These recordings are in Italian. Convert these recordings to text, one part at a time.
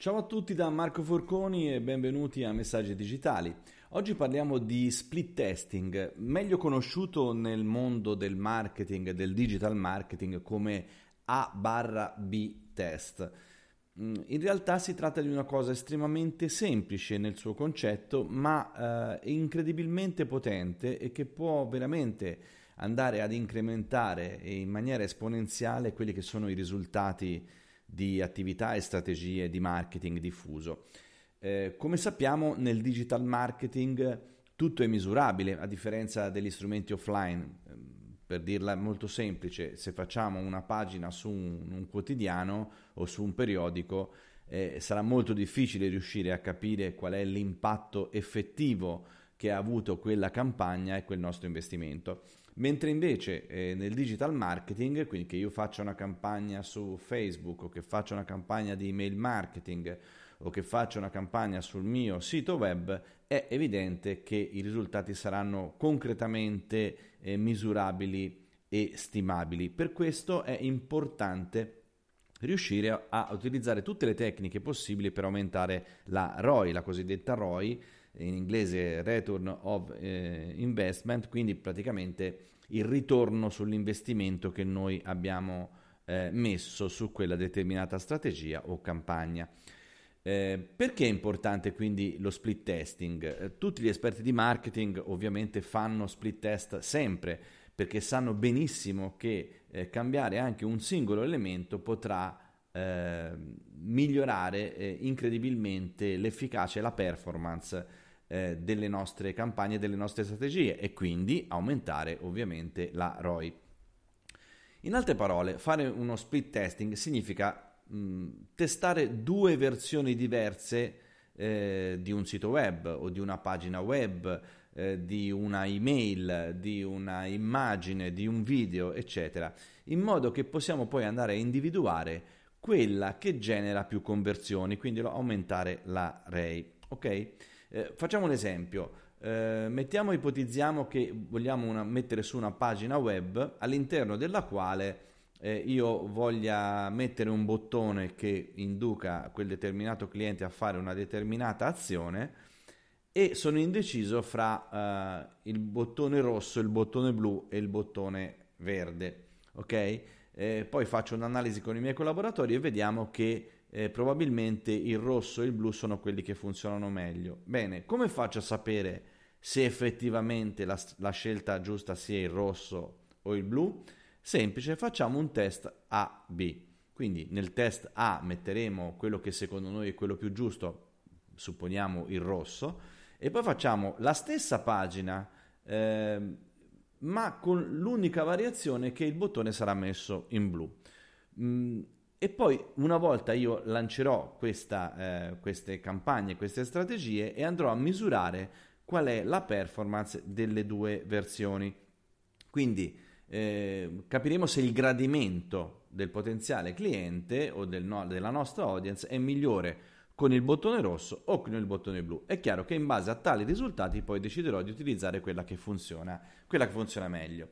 Ciao a tutti da Marco Forconi e benvenuti a Messaggi Digitali. Oggi parliamo di split testing, meglio conosciuto nel mondo del marketing del digital marketing come A barra B test. Mm, in realtà si tratta di una cosa estremamente semplice nel suo concetto, ma eh, incredibilmente potente e che può veramente andare ad incrementare in maniera esponenziale quelli che sono i risultati di attività e strategie di marketing diffuso. Eh, come sappiamo nel digital marketing tutto è misurabile a differenza degli strumenti offline. Ehm, per dirla molto semplice, se facciamo una pagina su un, un quotidiano o su un periodico, eh, sarà molto difficile riuscire a capire qual è l'impatto effettivo che ha avuto quella campagna e quel nostro investimento. Mentre invece eh, nel digital marketing, quindi che io faccia una campagna su Facebook o che faccia una campagna di email marketing o che faccia una campagna sul mio sito web, è evidente che i risultati saranno concretamente eh, misurabili e stimabili. Per questo è importante riuscire a, utilizzare tutte le tecniche possibili per aumentare la ROI, la cosiddetta ROI, in inglese Return of eh, Investment, quindi praticamente il ritorno sull'investimento che noi abbiamo eh, messo su quella determinata strategia o campagna. Eh, perché è importante quindi lo split testing? Eh, tutti gli esperti di marketing ovviamente fanno split test sempre perché sanno benissimo che eh, cambiare anche un singolo elemento potrà eh, migliorare incredibilmente l'efficacia e la performance eh, delle nostre campagne, delle nostre strategie e quindi aumentare ovviamente la ROI. In altre parole, fare uno split testing significa mh, testare due versioni diverse eh, di un sito web o di una pagina web, eh, di una email, di una immagine, di un video, eccetera, in modo che possiamo poi andare a individuare quella che genera più conversioni, quindi aumentare la REI. Ok? Eh, facciamo un esempio. Eh, mettiamo, ipotizziamo che vogliamo una, mettere su una pagina web all'interno della quale eh, io voglia mettere un bottone che induca quel determinato cliente a fare una determinata azione e sono indeciso fra eh, il bottone rosso, il bottone blu e il bottone verde. Ok? Eh, poi faccio un'analisi con i miei collaboratori e vediamo che eh, probabilmente il rosso e il blu sono quelli che funzionano meglio. Bene, come faccio a sapere se effettivamente la, la scelta giusta sia il rosso o il blu? Semplice, facciamo un test A-B. Quindi nel test A metteremo quello che secondo noi è quello più giusto, supponiamo il rosso, e poi facciamo la stessa pagina, eh, ma con l'unica variazione che il bottone sarà messo in blu. Mm, e poi una volta io lancerò questa, eh, queste campagne, queste strategie e andrò a misurare qual è la performance delle due versioni. Quindi eh, capiremo se il gradimento del potenziale cliente o del no, della nostra audience è migliore con il bottone rosso o con il bottone blu. È chiaro che in base a tali risultati poi deciderò di utilizzare quella che funziona, quella che funziona meglio.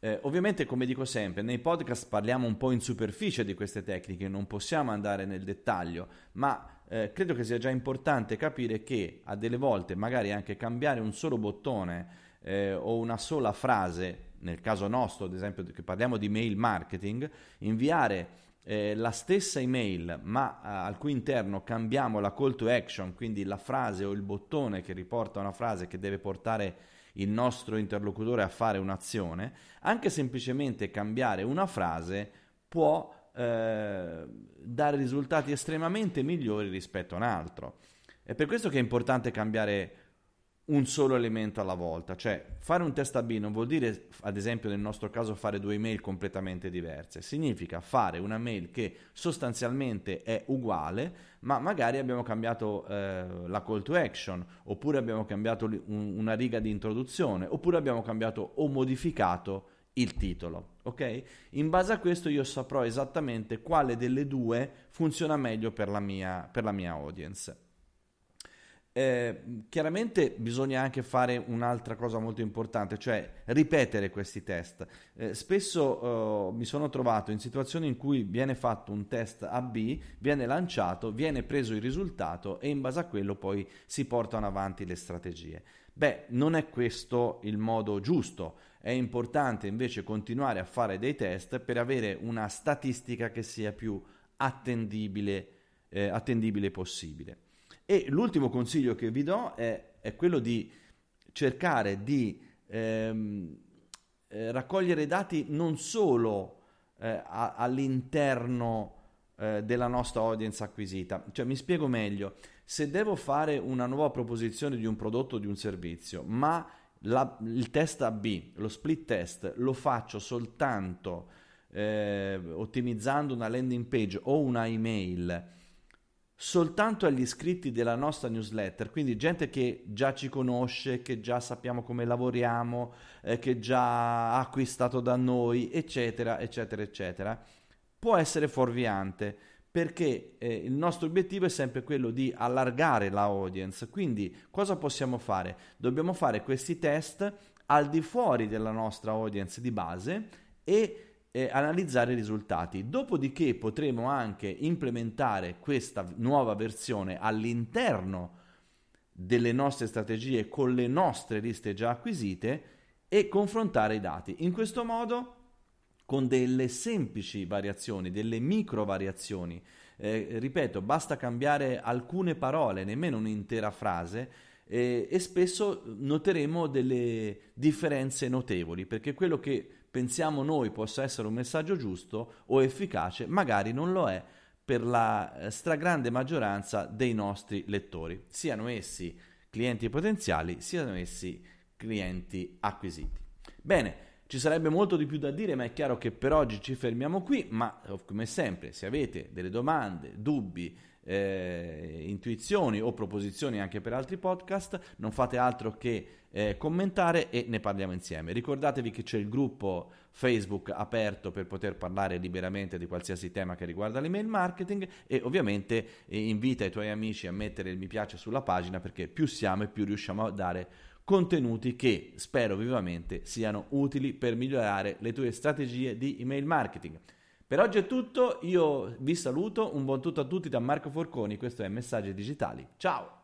Eh, ovviamente, come dico sempre, nei podcast parliamo un po' in superficie di queste tecniche, non possiamo andare nel dettaglio, ma eh, credo che sia già importante capire che a delle volte magari anche cambiare un solo bottone eh, o una sola frase, nel caso nostro, ad esempio, che parliamo di mail marketing, inviare eh, la stessa email, ma eh, al cui interno cambiamo la call to action, quindi la frase o il bottone che riporta una frase che deve portare il nostro interlocutore a fare un'azione, anche semplicemente cambiare una frase può eh, dare risultati estremamente migliori rispetto a un altro. È per questo che è importante cambiare un solo elemento alla volta, cioè fare un test A-B non vuol dire, ad esempio nel nostro caso, fare due email completamente diverse, significa fare una mail che sostanzialmente è uguale, ma magari abbiamo cambiato eh, la call to action, oppure abbiamo cambiato un, una riga di introduzione, oppure abbiamo cambiato o modificato il titolo, ok? In base a questo io saprò esattamente quale delle due funziona meglio per la mia, per la mia audience. Eh, chiaramente bisogna anche fare un'altra cosa molto importante, cioè ripetere questi test. Eh, spesso eh, mi sono trovato in situazioni in cui viene fatto un test AB, viene lanciato, viene preso il risultato e in base a quello poi si portano avanti le strategie. Beh, non è questo il modo giusto. È importante invece continuare a fare dei test per avere una statistica che sia più attendibile, eh, attendibile possibile. E l'ultimo consiglio che vi do è, è quello di cercare di ehm, eh, raccogliere dati non solo eh, a, all'interno eh, della nostra audience acquisita. Cioè, mi spiego meglio, se devo fare una nuova proposizione di un prodotto o di un servizio, ma la, il test AB, lo split test, lo faccio soltanto eh, ottimizzando una landing page o una email soltanto agli iscritti della nostra newsletter, quindi gente che già ci conosce, che già sappiamo come lavoriamo, eh, che già ha acquistato da noi, eccetera, eccetera, eccetera, può essere fuorviante perché eh, il nostro obiettivo è sempre quello di allargare la audience. Quindi cosa possiamo fare? Dobbiamo fare questi test al di fuori della nostra audience di base e eh, analizzare i risultati. Dopodiché potremo anche implementare questa nuova versione all'interno delle nostre strategie con le nostre liste già acquisite e confrontare i dati. In questo modo, con delle semplici variazioni, delle micro variazioni, eh, ripeto, basta cambiare alcune parole, nemmeno un'intera frase, eh, e spesso noteremo delle differenze notevoli, perché quello che pensiamo noi possa essere un messaggio giusto o efficace, magari non lo è per la eh, stragrande maggioranza dei nostri lettori, siano essi clienti potenziali, siano essi clienti acquisiti. Bene, ci sarebbe molto di più da dire, ma è chiaro che per oggi ci fermiamo qui, ma come sempre, se avete delle domande, dubbi, eh, intuizioni o proposizioni anche per altri podcast, non fate altro che eh, commentare e ne parliamo insieme. Ricordatevi che c'è il gruppo Facebook aperto per poter parlare liberamente di qualsiasi tema che riguarda l'email marketing e ovviamente eh, invita i tuoi amici a mettere il mi piace sulla pagina perché più siamo e più riusciamo a dare contenuti che spero vivamente siano utili per migliorare le tue strategie di email marketing. Per oggi è tutto, io vi saluto, un buon tutto a tutti da Marco Forconi, questo è Messaggi Digitali. Ciao!